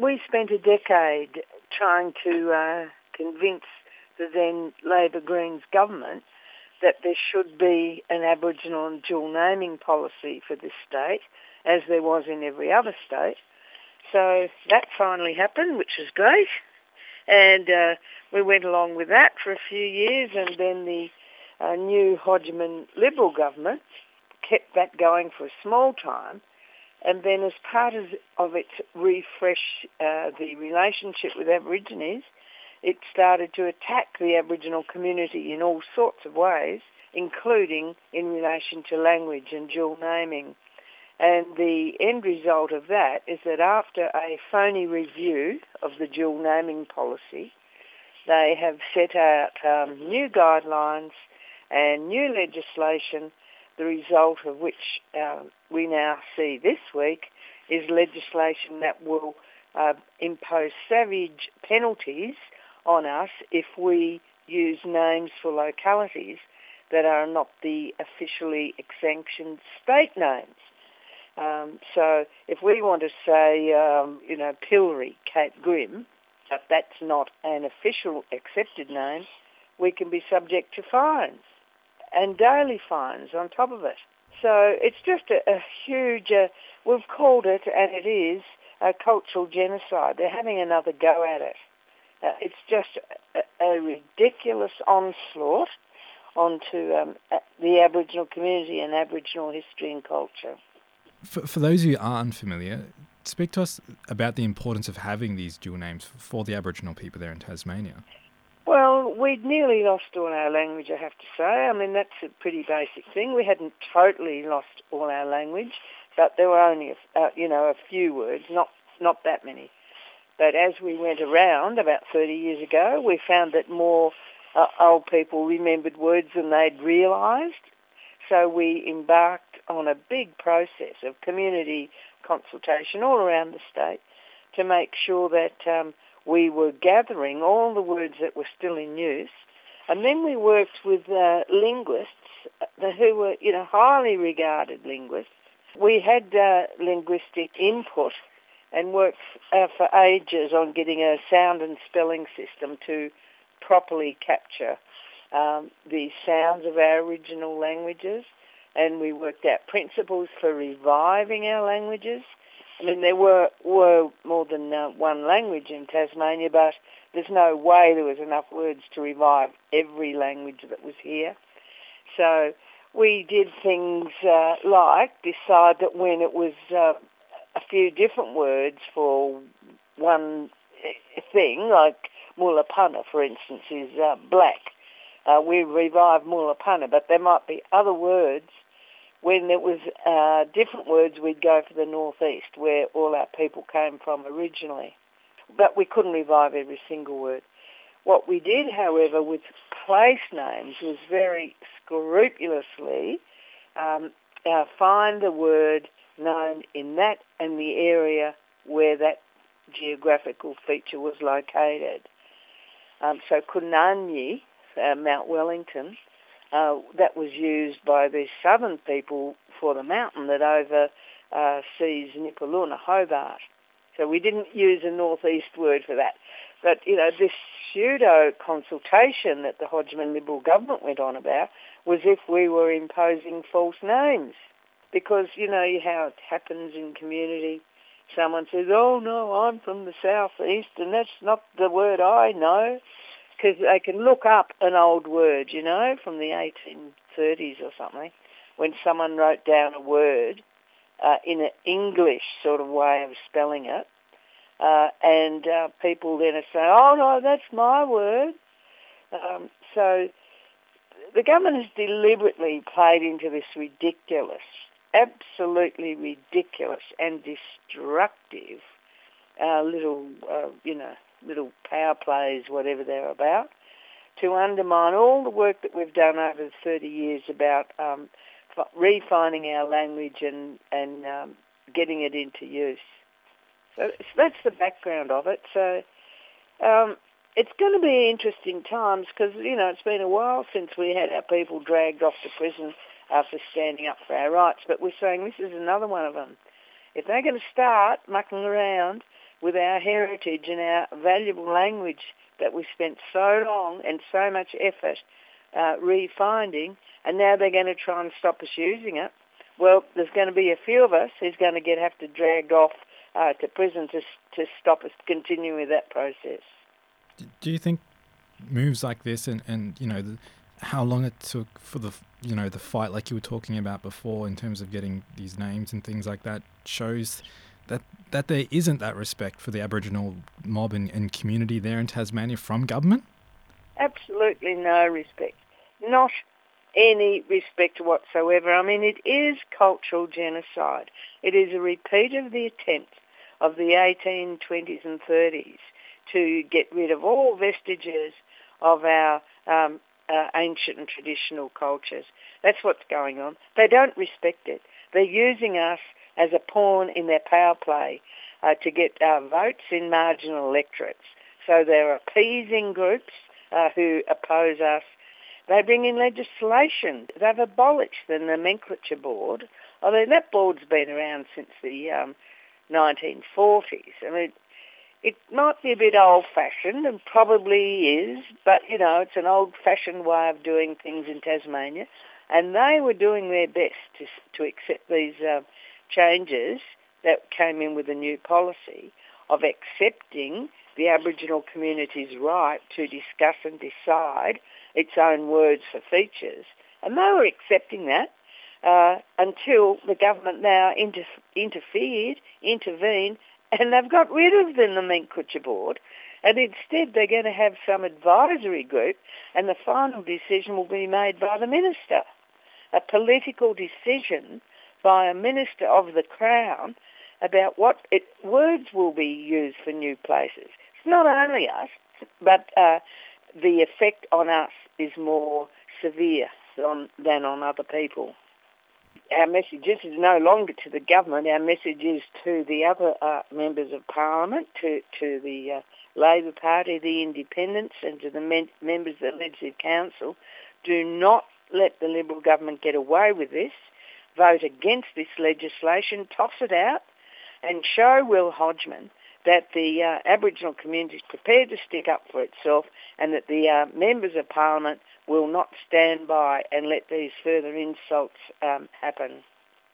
we spent a decade trying to uh, convince the then Labor Greens government that there should be an Aboriginal and dual naming policy for this state, as there was in every other state. So that finally happened, which was great. And uh, we went along with that for a few years, and then the uh, new Hodgman Liberal government kept that going for a small time. And then as part of, its refresh uh, the relationship with Aborigines, it started to attack the Aboriginal community in all sorts of ways, including in relation to language and dual naming. And the end result of that is that after a phony review of the dual naming policy, they have set out um, new guidelines and new legislation, the result of which uh, we now see this week is legislation that will uh, impose savage penalties on us if we use names for localities that are not the officially sanctioned state names. Um, so if we want to say, um, you know, Pillory, Cape Grim, but that's not an official accepted name, we can be subject to fines and daily fines on top of it. So it's just a, a huge, uh, we've called it, and it is, a cultural genocide. They're having another go at it. Uh, it's just a, a, ridiculous onslaught onto um, the Aboriginal community and Aboriginal history and culture. For, for those who are unfamiliar, speak to us about the importance of having these dual names for the Aboriginal people there in Tasmania. We'd nearly lost all our language, I have to say. I mean, that's a pretty basic thing. We hadn't totally lost all our language, but there were only, a, uh, you know, a few words, not not that many. But as we went around about 30 years ago, we found that more uh, old people remembered words than they'd realised. So we embarked on a big process of community consultation all around the state to make sure that um, we were gathering all the words that were still in use. And then we worked with uh, linguists uh, who were, you know, highly regarded linguists. We had uh, linguistic input and worked uh, for ages on getting a sound and spelling system to properly capture um, the sounds of our original languages. And we worked out principles for reviving our languages. I mean, there were, were more than uh, one language in Tasmania, but there's no way there was enough words to revive every language that was here. So we did things uh, like decide that when it was uh, a few different words for one thing, like Mulapana, for instance, is uh, black. Uh, we revive Mulapana, but there might be other words. When it was uh, different words, we'd go for the northeast, where all our people came from originally. But we couldn't revive every single word. What we did, however, with place names was very scrupulously um, uh, find the word known in that and the area where that geographical feature was located. Um, so Kunanyi, uh, Mount Wellington, uh, that was used by the southern people for the mountain that oversees Nipaluna, Hobart. So we didn't use a northeast word for that. But, you know, this pseudo consultation that the Hodgman Liberal government went on about was if we were imposing false names because you know how it happens in community. Someone says, "Oh no, I'm from the southeast, and that's not the word I know," because they can look up an old word, you know, from the 1830s or something, when someone wrote down a word uh, in an English sort of way of spelling it, uh, and uh, people then saying, "Oh no, that's my word." Um, so the government has deliberately played into this ridiculous absolutely ridiculous and destructive uh, little, uh, you know, little power plays, whatever they're about, to undermine all the work that we've done over the 30 years about um, refining our language and, and um, getting it into use. So that's the background of it. So um, it's going to be interesting times because, you know, it's been a while since we had our people dragged off to prison for standing up for our rights. But we're saying this is another one of them. If they're going to start mucking around with our heritage and our valuable language that we spent so long and so much effort uh, refinding, and now they're going to try and stop us using it. Well, there's going to be a few of us who's going to get have to drag off uh, to prison to to stop us continuing with that process. Do you think moves like this, and and you know, the, how long it took for the you know the fight, like you were talking about before, in terms of getting these names and things like that, shows that that there isn't that respect for the Aboriginal mob and, and community there in Tasmania from government? Absolutely no respect. Not any respect whatsoever. I mean, it is cultural genocide. It is a repeat of the attempt of the 1820s and 30s to get rid of all vestiges of our um, uh, ancient and traditional cultures. That's what's going on. They don't respect it. They're using us as a pawn in their power play uh, to get uh, votes in marginal electorates. So they're appeasing groups uh, who oppose us. They bring in legislation. They've abolished the nomenclature board. I mean, that board's been around since the um, 1940s. I mean, it might be a bit old-fashioned, and probably is, but, you know, it's an old-fashioned way of doing things in Tasmania. And they were doing their best to, to accept these uh, changes that came in with the new policy of accepting the Aboriginal community's right to discuss and decide its own words for features. And they were accepting that uh, until the government now inter- interfered, intervened, and they've got rid of the nomenclature board. And instead, they're going to have some advisory group, and the final decision will be made by the minister. A political decision by a minister of the Crown about what it, words will be used for new places. It's not only us, but uh, the effect on us is more severe on, than on other people. Our message is no longer to the government. Our message is to the other uh, members of parliament, to to the uh, Labor Party, the Independents, and to the men- members of the Legislative Council. Do not let the Liberal government get away with this vote against this legislation, toss it out, and show Will Hodgman that the uh, Aboriginal community is prepared to stick up for itself and that the uh, members of Parliament will not stand by and let these further insults um, happen.